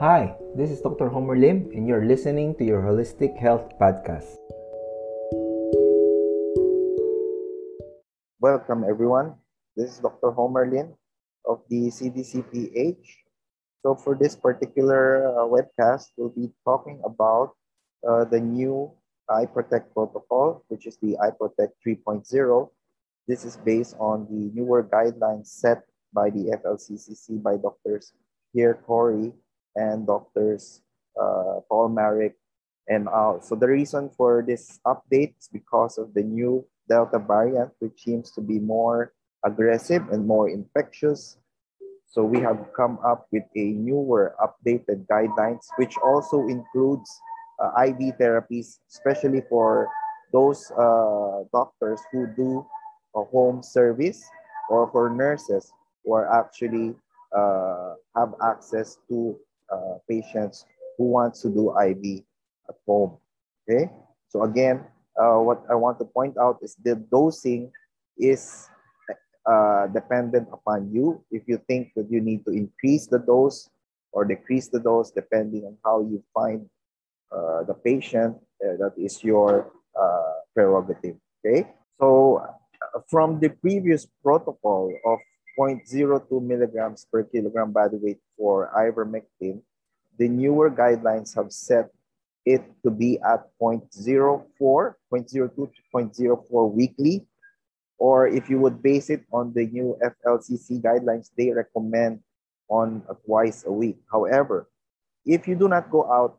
Hi, this is Dr. Homer Lim, and you're listening to your Holistic Health Podcast. Welcome, everyone. This is Dr. Homer Lim of the CDCPH. So, for this particular uh, webcast, we'll be talking about uh, the new iProtect protocol, which is the iProtect 3.0. This is based on the newer guidelines set by the FLCCC by Drs. Pierre Kory and doctors Uh, Paul Marik and Al. So the reason for this update is because of the new Delta variant, which seems to be more aggressive and more infectious. So we have come up with a newer updated guidelines, which also includes uh, IV therapies, especially for those uh, doctors who do a home service or for nurses who are actually uh, have access to uh, patients who wants to do IV at home. Okay, so again, uh, what I want to point out is the dosing is uh, dependent upon you. If you think that you need to increase the dose or decrease the dose, depending on how you find uh, the patient, uh, that is your uh, prerogative. Okay, so uh, from the previous protocol of 0.02 milligrams per kilogram body weight for ivermectin, the newer guidelines have set it to be at 0.04, 0.02 to 0.04 weekly. Or if you would base it on the new FLCCC guidelines, they recommend on twice a week. However, if you do not go out,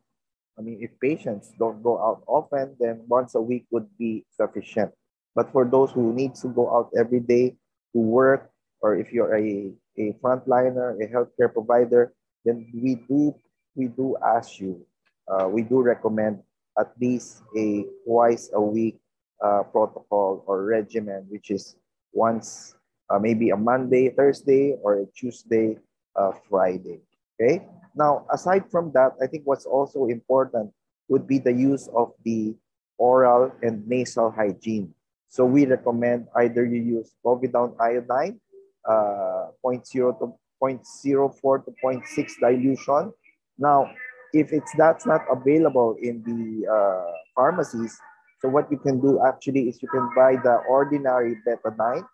I mean, if patients don't go out often, then once a week would be sufficient. But for those who need to go out every day to work, or if you're a, a frontliner, a healthcare provider, then we do we do ask you, uh, we do recommend at least a twice a week uh, protocol or regimen, which is once, uh, maybe a Monday, Thursday, or a Tuesday, uh, Friday. Okay. Now, aside from that, I think what's also important would be the use of the oral and nasal hygiene. So we recommend either you use povidone iodine, uh, 0.0 to 0.04 to 0.6 dilution, now, if it's that's not available in the uh, pharmacies, so what you can do actually is you can buy the ordinary betadine,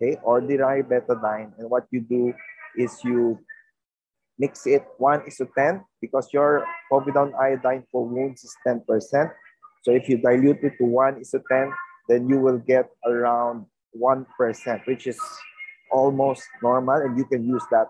okay, ordinary betadine, and what you do is you mix it 1 is to 10 because your povidone iodine for wounds is 10%. So if you dilute it to 1 is to 10, then you will get around 1%, which is almost normal, and you can use that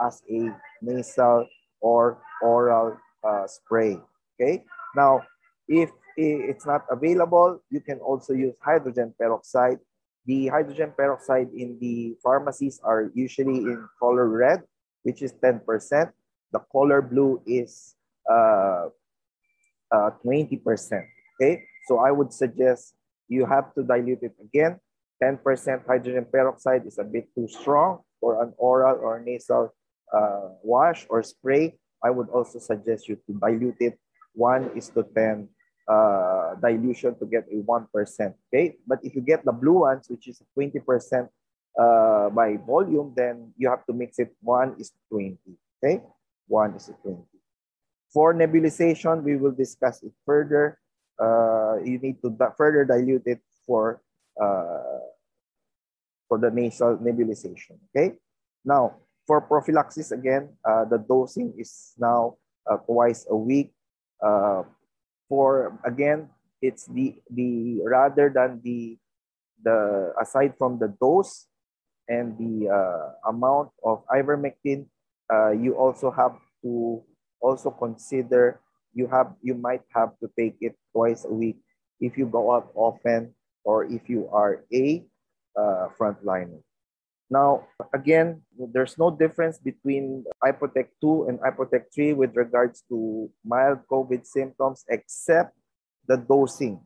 as a nasal or oral uh, spray. Okay. Now, if it's not available, you can also use hydrogen peroxide. The hydrogen peroxide in the pharmacies are usually in color red, which is 10%. The color blue is uh, uh, 20%. Okay. So I would suggest you have to dilute it again. 10% hydrogen peroxide is a bit too strong for an oral or nasal uh, wash or spray, I would also suggest you to dilute it 1 is to 10 uh, dilution to get a 1%. Okay, but if you get the blue ones, which is 20% uh, by volume, then you have to mix it 1 is 20. Okay, 1 is 20. For nebulization, we will discuss it further. Uh, you need to further dilute it for uh, for the nasal nebulization. Okay. Now, for prophylaxis, again, uh, the dosing is now uh, twice a week. Uh, for again, it's the the rather than the the aside from the dose and the uh, amount of ivermectin, uh, you also have to also consider you have you might have to take it twice a week if you go out often or if you are a uh, frontliner. Now, again, there's no difference between iProtect 2 and iProtect 3 with regards to mild COVID symptoms except the dosing.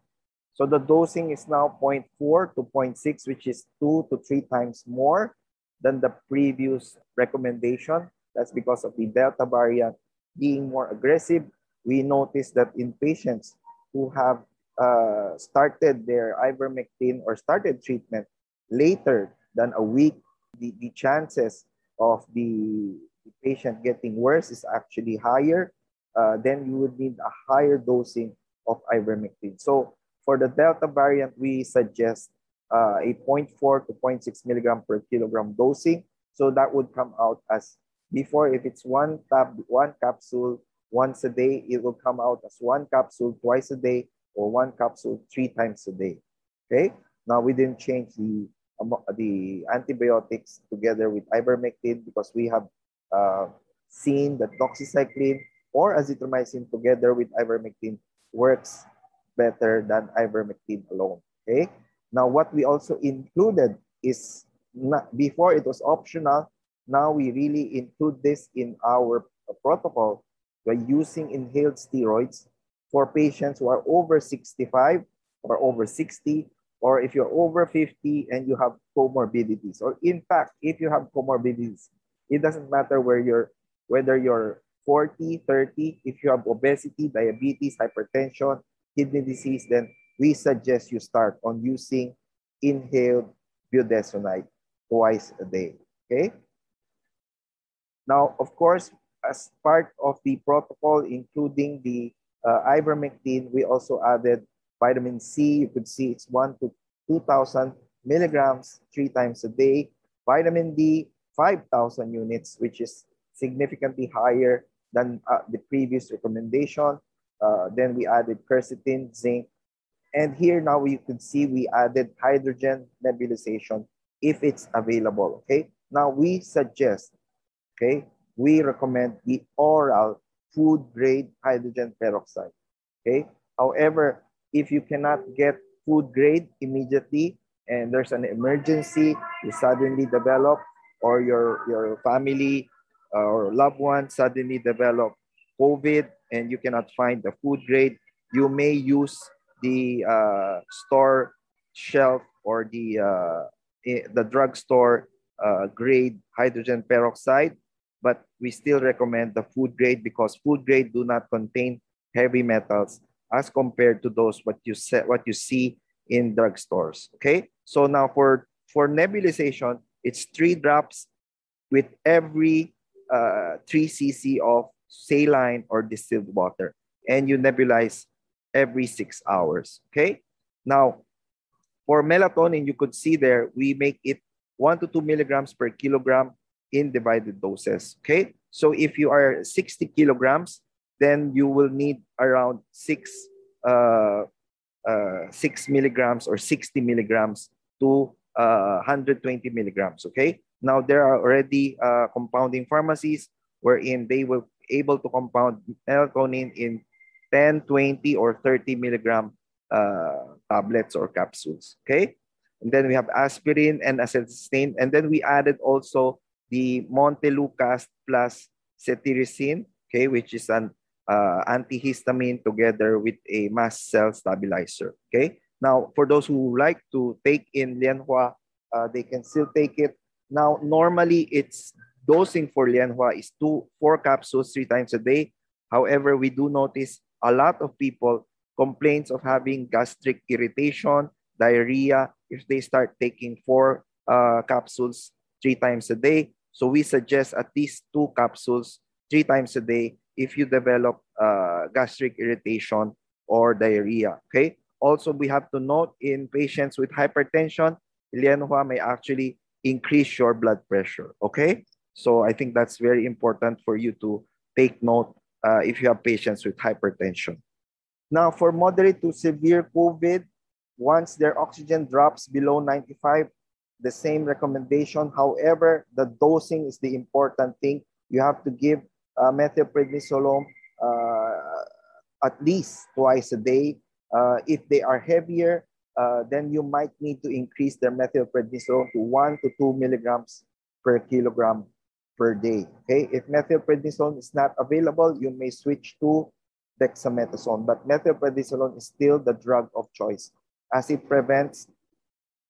So the dosing is now 0.4 to 0.6, which is two to three times more than the previous recommendation. That's because of the Delta variant being more aggressive. We noticed that in patients who have uh, started their ivermectin or started treatment later than a week the, the chances of the, the patient getting worse is actually higher, uh, then you would need a higher dosing of ivermectin. So for the Delta variant, we suggest uh, a 0.4 to 0.6 milligram per kilogram dosing. So that would come out as before, if it's one tab, one capsule once a day, it will come out as one capsule twice a day or one capsule three times a day. Okay. Now we didn't change the the antibiotics together with ivermectin because we have uh, seen that doxycycline or azithromycin together with ivermectin works better than ivermectin alone. Okay. Now, what we also included is not, before it was optional. Now we really include this in our protocol by using inhaled steroids for patients who are over 65 or over 60 or if you're over 50 and you have comorbidities, or in fact, if you have comorbidities, it doesn't matter where you're, whether you're 40, 30, if you have obesity, diabetes, hypertension, kidney disease, then we suggest you start on using inhaled budesonide twice a day, okay? Now, of course, as part of the protocol, including the uh, ivermectin, we also added Vitamin C, you could see it's 1 to 2,000 milligrams three times a day. Vitamin D, 5,000 units, which is significantly higher than uh, the previous recommendation. Uh, then we added quercetin, zinc. And here now you can see we added hydrogen nebulization if it's available, okay? Now we suggest, okay, we recommend the oral food grade hydrogen peroxide, okay? However, if you cannot get food grade immediately and there's an emergency, you suddenly develop or your, your family uh, or loved one suddenly develop COVID and you cannot find the food grade, you may use the uh, store shelf or the, uh, the drugstore uh, grade hydrogen peroxide, but we still recommend the food grade because food grade do not contain heavy metals as compared to those what you set what you see in drugstores. Okay, so now for for nebulization, it's three drops with every uh, 3 cc of saline or distilled water, and you nebulize every six hours. Okay, now for melatonin, you could see there we make it one to two milligrams per kilogram in divided doses. Okay, so if you are 60 kilograms, then you will need around six, uh, uh, six milligrams or 60 milligrams to uh, 120 milligrams, okay? Now, there are already uh, compounding pharmacies wherein they will able to compound melatonin in 10, 20, or 30 milligram uh, tablets or capsules, okay? And then we have aspirin and acetylcysteine. And then we added also the Montelukast plus cetirizine, okay, which is an uh, antihistamine together with a mast cell stabilizer. Okay. Now, for those who like to take in Lianhua, uh, they can still take it. Now, normally it's dosing for Lianhua is two, four capsules three times a day. However, we do notice a lot of people complaints of having gastric irritation, diarrhea if they start taking four uh, capsules three times a day. So we suggest at least two capsules three times a day if you develop uh, gastric irritation or diarrhea. Okay. Also, we have to note in patients with hypertension, Lianhua may actually increase your blood pressure. Okay. So I think that's very important for you to take note uh, if you have patients with hypertension. Now, for moderate to severe COVID, once their oxygen drops below 95, the same recommendation. However, the dosing is the important thing. You have to give uh, methylprednisolone uh, at least twice a day. Uh, if they are heavier, uh, then you might need to increase their methylprednisolone to one to two milligrams per kilogram per day. Okay, if methylprednisolone is not available, you may switch to dexamethasone, but methylprednisolone is still the drug of choice as it prevents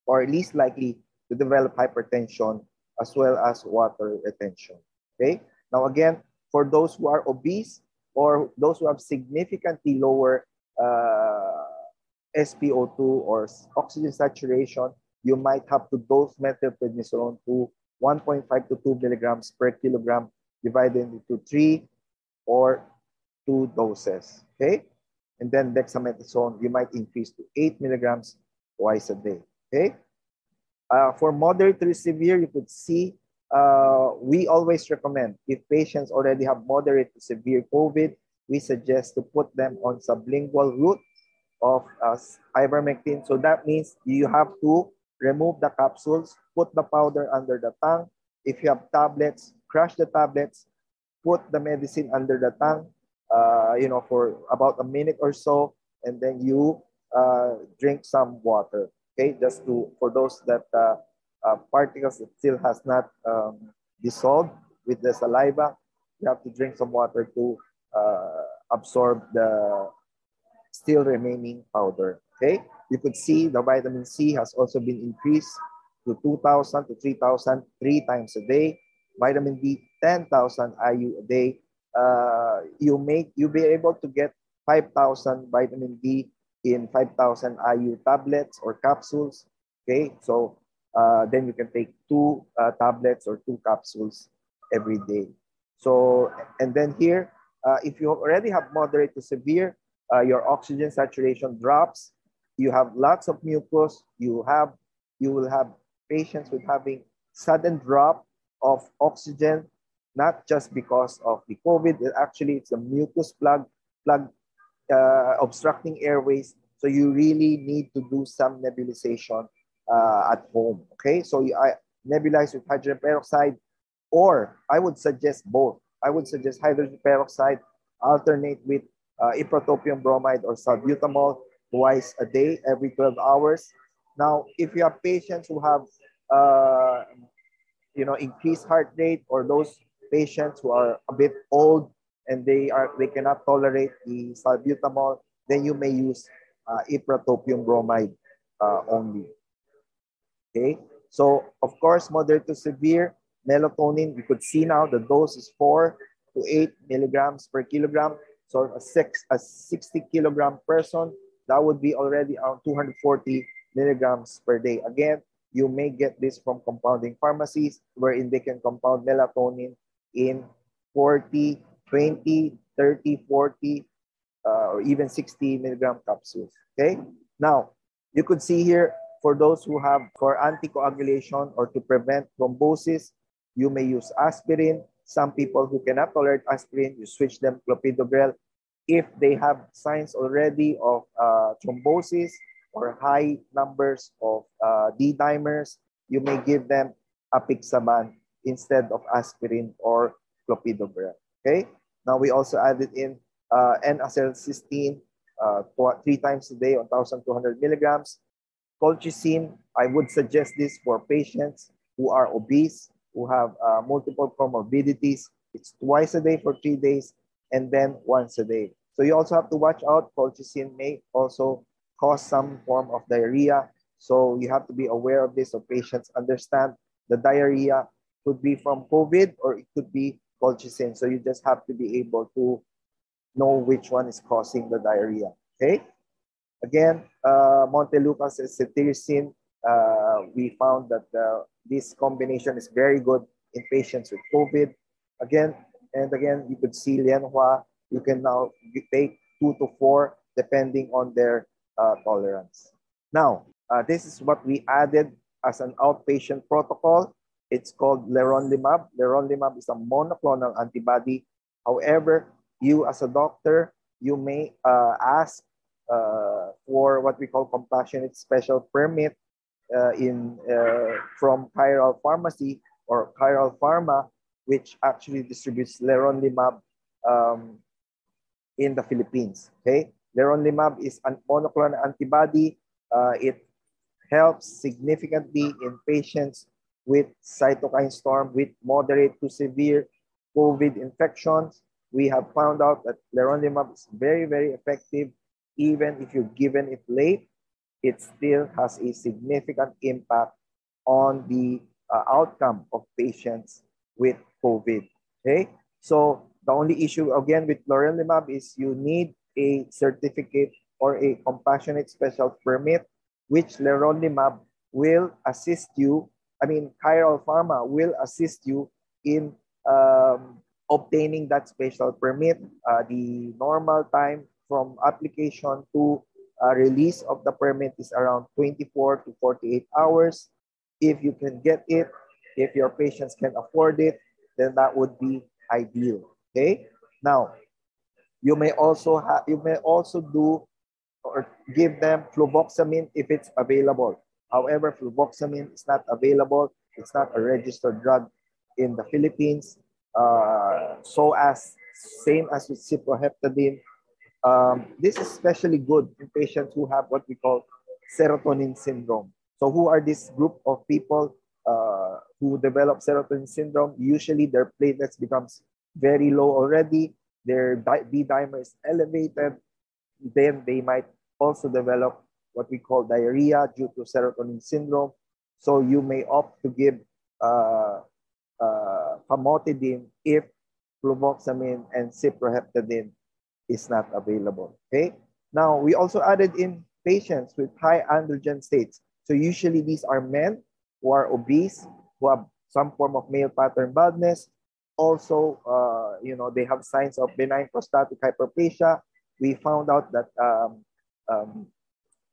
or least likely to develop hypertension as well as water retention. Okay, now again, for those who are obese or those who have significantly lower uh, SpO2 or oxygen saturation, you might have to dose methylprednisolone to 1.5 to 2 milligrams per kilogram divided into three or two doses, okay? And then dexamethasone, you might increase to eight milligrams twice a day, okay? Uh, for moderate to severe, you could see, uh, we always recommend if patients already have moderate to severe COVID, we suggest to put them on sublingual route of uh, ivermectin. So that means you have to remove the capsules, put the powder under the tongue. If you have tablets, crush the tablets, put the medicine under the tongue, uh, you know, for about a minute or so, and then you uh, drink some water. Okay, just to for those that uh, uh particles that still has not um, dissolved with the saliva, you have to drink some water to uh, absorb the still remaining powder. Okay, you could see the vitamin C has also been increased to 2,000 to 3,000 three times a day. Vitamin D, 10,000 IU a day. Uh, you make you be able to get 5,000 vitamin D in 5,000 IU tablets or capsules. Okay, so uh, then you can take two uh, tablets or two capsules every day. So, and then here, uh, if you already have moderate to severe, uh, your oxygen saturation drops. You have lots of mucus. You have, you will have patients with having sudden drop of oxygen, not just because of the COVID. Actually, it's a mucus plug, plug uh, obstructing airways. So you really need to do some nebulization uh, at home. Okay, so you, I nebulize with hydrogen peroxide, or I would suggest both. I would suggest hydrogen peroxide alternate with uh, ipratropium bromide or salbutamol twice a day, every 12 hours. Now, if you have patients who have, uh, you know, increased heart rate or those patients who are a bit old and they are they cannot tolerate the salbutamol, then you may use uh, ipratropium bromide uh, only. Okay, so of course, moderate to severe melatonin, you could see now the dose is four to eight milligrams per kilogram. So a six a 60 kilogram person, that would be already around 240 milligrams per day. Again, you may get this from compounding pharmacies wherein they can compound melatonin in 40, 20, 30, 40, uh, or even 60 milligram capsules. Okay. Now, you could see here for those who have for anticoagulation or to prevent thrombosis, you may use aspirin some people who cannot tolerate aspirin, you switch them clopidogrel. If they have signs already of uh, thrombosis or high numbers of uh, D-dimers, you may give them apixaban instead of aspirin or clopidogrel. Okay. Now we also added in uh, N-acetylcysteine uh, three times a day on 1,200 milligrams. Colchicine, I would suggest this for patients who are obese who have uh, multiple comorbidities. It's twice a day for three days and then once a day. So you also have to watch out. Colchicine may also cause some form of diarrhea. So you have to be aware of this so patients understand the diarrhea could be from COVID or it could be colchicine. So you just have to be able to know which one is causing the diarrhea. Okay. Again, uh, Montelukast is cetirizine. Uh, we found that uh, this combination is very good in patients with COVID. Again and again, you could see Lianhua. You can now take two to four depending on their uh, tolerance. Now, uh, this is what we added as an outpatient protocol. It's called leronlimab. Leronlimab is a monoclonal antibody. However, you as a doctor, you may uh, ask uh, for what we call compassionate special permit uh, in uh, from Chiral Pharmacy or Chiral Pharma, which actually distributes leronlimab um, in the Philippines. Okay, leronlimab is a monoclonal antibody. Uh, it helps significantly in patients with cytokine storm with moderate to severe COVID infections. We have found out that leronlimab is very, very effective even if you're given it late it still has a significant impact on the uh, outcome of patients with COVID. Okay, so the only issue again with leronlimab is you need a certificate or a compassionate special permit, which leronlimab will assist you. I mean, Chiral Pharma will assist you in um, obtaining that special permit. Uh, the normal time from application to uh, release of the permit is around 24 to 48 hours. If you can get it, if your patients can afford it, then that would be ideal. Okay. Now, you may also have you may also do or give them fluvoxamine if it's available. However, fluvoxamine is not available. It's not a registered drug in the Philippines. Uh, so as same as with cyproheptadine, um, this is especially good in patients who have what we call serotonin syndrome. So who are this group of people uh, who develop serotonin syndrome? Usually their platelets becomes very low already. Their D-dimer is elevated. Then they might also develop what we call diarrhea due to serotonin syndrome. So you may opt to give uh, uh, famotidine if fluvoxamine and cyproheptadine is not available. Okay. Now we also added in patients with high androgen states. So usually these are men who are obese, who have some form of male pattern baldness. Also, uh, you know, they have signs of benign prostatic hyperplasia. We found out that um, um,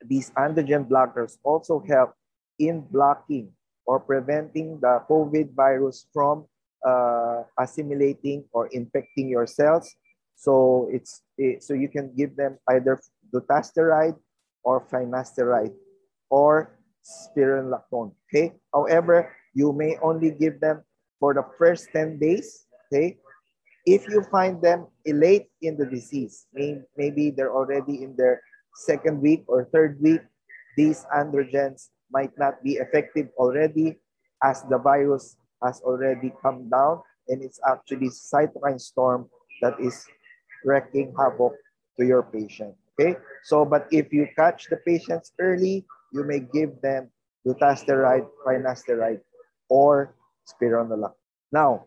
these androgen blockers also help in blocking or preventing the COVID virus from uh, assimilating or infecting your cells. So it's it, so you can give them either dutasteride or finasteride or spironolactone. Okay. However, you may only give them for the first 10 days. Okay. If you find them late in the disease, maybe they're already in their second week or third week, these androgens might not be effective already as the virus has already come down and it's actually cytokine storm that is wreaking havoc to your patient. Okay, so but if you catch the patients early, you may give them dutasteride, finasteride, or spironolactone. Now,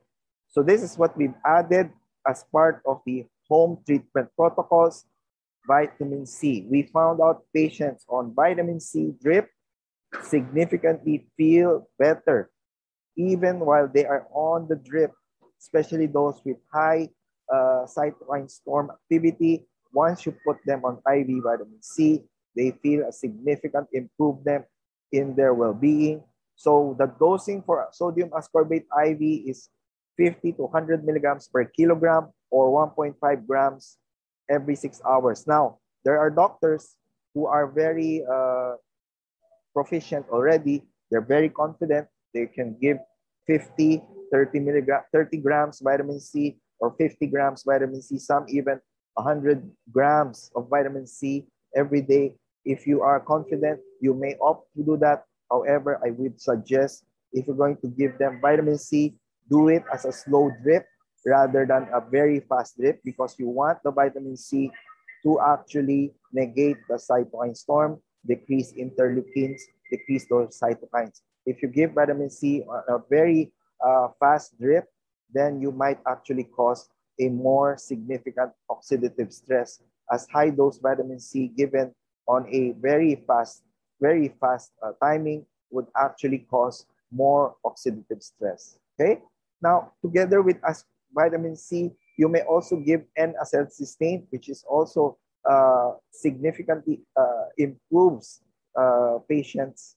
so this is what we've added as part of the home treatment protocols. Vitamin C. We found out patients on vitamin C drip significantly feel better even while they are on the drip, especially those with high uh, cytokine storm activity, once you put them on IV vitamin C, they feel a significant improvement in their well-being. So the dosing for sodium ascorbate IV is 50 to 100 milligrams per kilogram or 1.5 grams every six hours. Now, there are doctors who are very uh, proficient already. They're very confident. They can give 50, 30 milligram, 30 grams vitamin C or 50 grams vitamin C, some even 100 grams of vitamin C every day. If you are confident, you may opt to do that. However, I would suggest if you're going to give them vitamin C, do it as a slow drip rather than a very fast drip because you want the vitamin C to actually negate the cytokine storm, decrease interleukins, decrease those cytokines. If you give vitamin C on a very uh, fast drip, then you might actually cause a more significant oxidative stress as high dose vitamin C given on a very fast, very fast uh, timing would actually cause more oxidative stress. Okay. Now, together with as vitamin C, you may also give N-acetylcysteine, which is also uh, significantly uh, improves uh, patients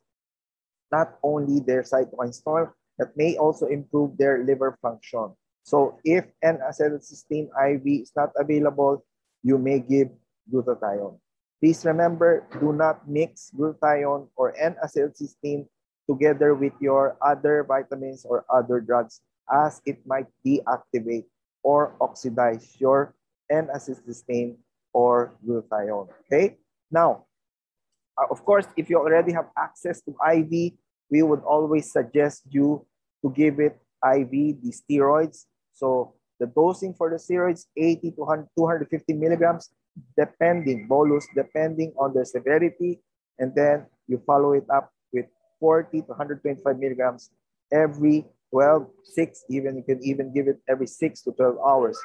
not only their cytokine storm, that may also improve their liver function. So if N-acetylcysteine IV is not available, you may give glutathione. Please remember, do not mix glutathione or N-acetylcysteine together with your other vitamins or other drugs as it might deactivate or oxidize your N-acetylcysteine or glutathione. Okay? Now, uh, of course, if you already have access to IV, we would always suggest you to give it IV, the steroids. So the dosing for the steroids, 80 to 250 milligrams, depending, bolus, depending on the severity. And then you follow it up with 40 to 125 milligrams every 12, 6, even you can even give it every 6 to 12 hours.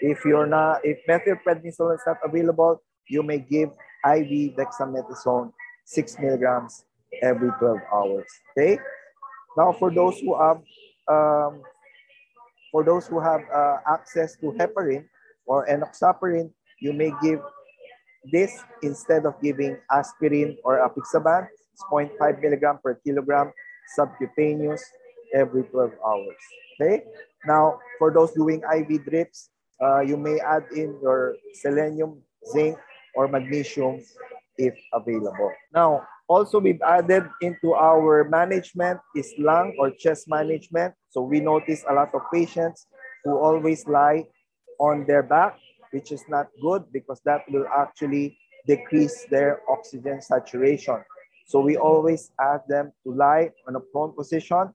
If you're not, if methylprednisolone is not available, you may give IV dexamethasone 6 milligrams every 12 hours. Okay? Now, for those who have um, for those who have uh, access to heparin or enoxaparin, you may give this instead of giving aspirin or apixaban. It's 0.5 milligram per kilogram subcutaneous every 12 hours. Okay. Now, for those doing IV drips, uh, you may add in your selenium, zinc, or magnesium if available. Now, also we've added into our management is lung or chest management. So we notice a lot of patients who always lie on their back, which is not good because that will actually decrease their oxygen saturation. So we always ask them to lie on a prone position.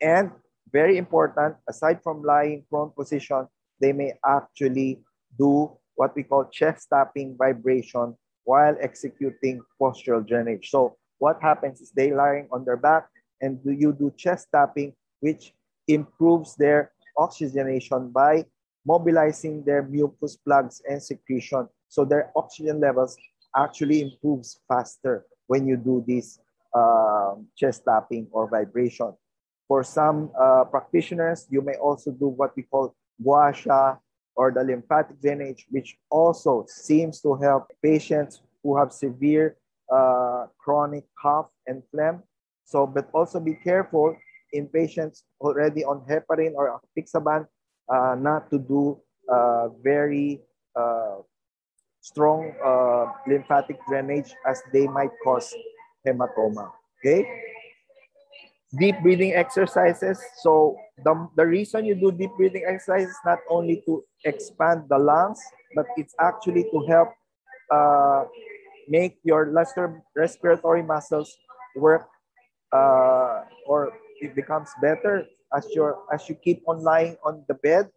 And very important, aside from lying prone position, they may actually do what we call chest tapping vibration while executing postural drainage. So what happens is they lying on their back and you do chest tapping, which improves their oxygenation by mobilizing their mucus plugs and secretion. So their oxygen levels actually improves faster when you do this uh, chest tapping or vibration. For some uh, practitioners, you may also do what we call gua sha or the lymphatic drainage, which also seems to help patients who have severe uh, chronic cough and phlegm. So, but also be careful in patients already on heparin or apixaban uh, not to do uh, very uh, strong uh, lymphatic drainage as they might cause hematoma. Okay. Deep breathing exercises. So the, the reason you do deep breathing exercises not only to expand the lungs, but it's actually to help uh, make your respiratory muscles work uh, or it becomes better as your as you keep on lying on the bed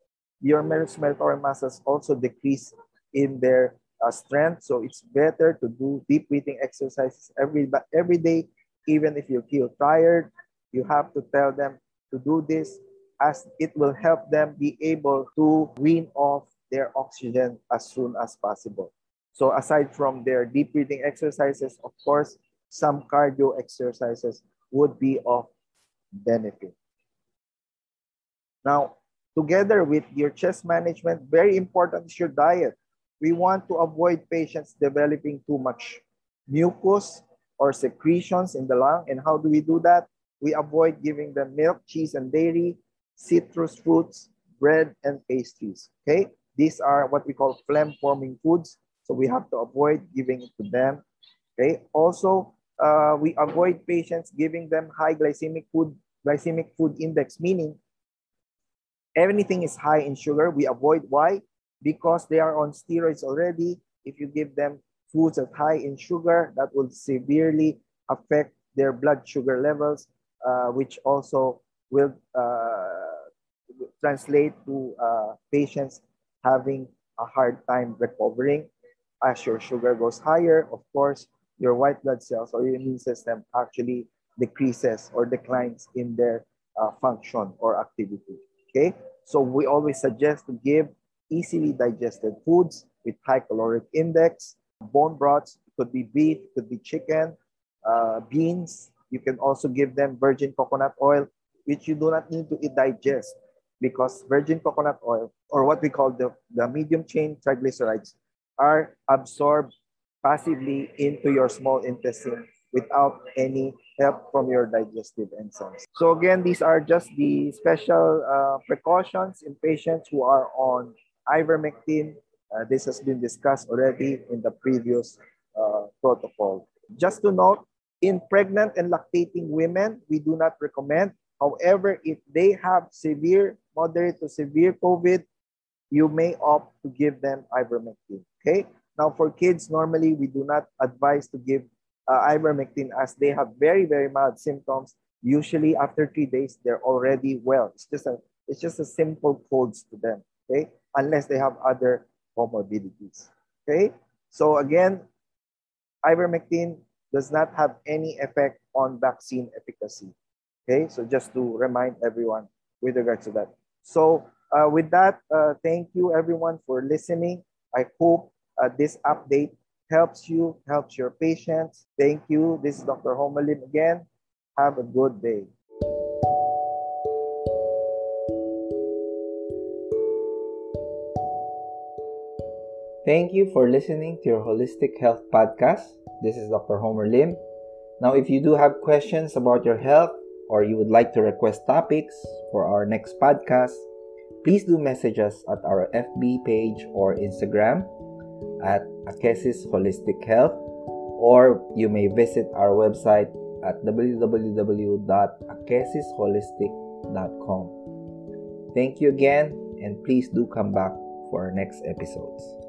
your respiratory muscles also decrease in their uh, strength so it's better to do deep breathing exercises every every day even if you feel tired you have to tell them to do this as it will help them be able to wean off their oxygen as soon as possible so aside from their deep breathing exercises, of course, some cardio exercises would be of benefit. Now, together with your chest management, very important is your diet. We want to avoid patients developing too much mucus or secretions in the lung. And how do we do that? We avoid giving them milk, cheese, and dairy, citrus fruits, bread, and pastries. Okay? These are what we call phlegm-forming foods so we have to avoid giving it to them. Okay. Also, uh, we avoid patients giving them high glycemic food, glycemic food index, meaning anything is high in sugar. We avoid why? Because they are on steroids already. If you give them foods that high in sugar, that will severely affect their blood sugar levels, which also will uh, translate to uh, patients having a hard time recovering as your sugar goes higher, of course, your white blood cells or your immune system actually decreases or declines in their uh, function or activity. Okay, so we always suggest to give easily digested foods with high caloric index, bone broths, could be beef, could be chicken, uh, beans. You can also give them virgin coconut oil, which you do not need to digest because virgin coconut oil, or what we call the, the medium chain triglycerides, are absorbed passively into your small intestine without any help from your digestive enzymes. So again, these are just the special uh, precautions in patients who are on ivermectin. Uh, this has been discussed already in the previous uh, protocol. Just to note, in pregnant and lactating women, we do not recommend. However, if they have severe, moderate to severe COVID, you may opt to give them ivermectin. Okay. Now for kids, normally we do not advise to give uh, ivermectin as they have very very mild symptoms. Usually after three days, they're already well. It's just a it's just a simple colds to them. Okay, unless they have other comorbidities. Okay. So again, ivermectin does not have any effect on vaccine efficacy. Okay, so just to remind everyone with regards to that. So uh, with that, uh, thank you everyone for listening. I hope uh, this update helps you, helps your patients. Thank you. This is Dr. Homer Lim again. Have a good day. Thank you for listening to your Holistic Health Podcast. This is Dr. Homer Lim. Now, if you do have questions about your health or you would like to request topics for our next podcast, please do message us at our FB page or Instagram at Akesis Holistic Health, or you may visit our website at www.akesisholistic.com. Thank you again, and please do come back for our next episodes.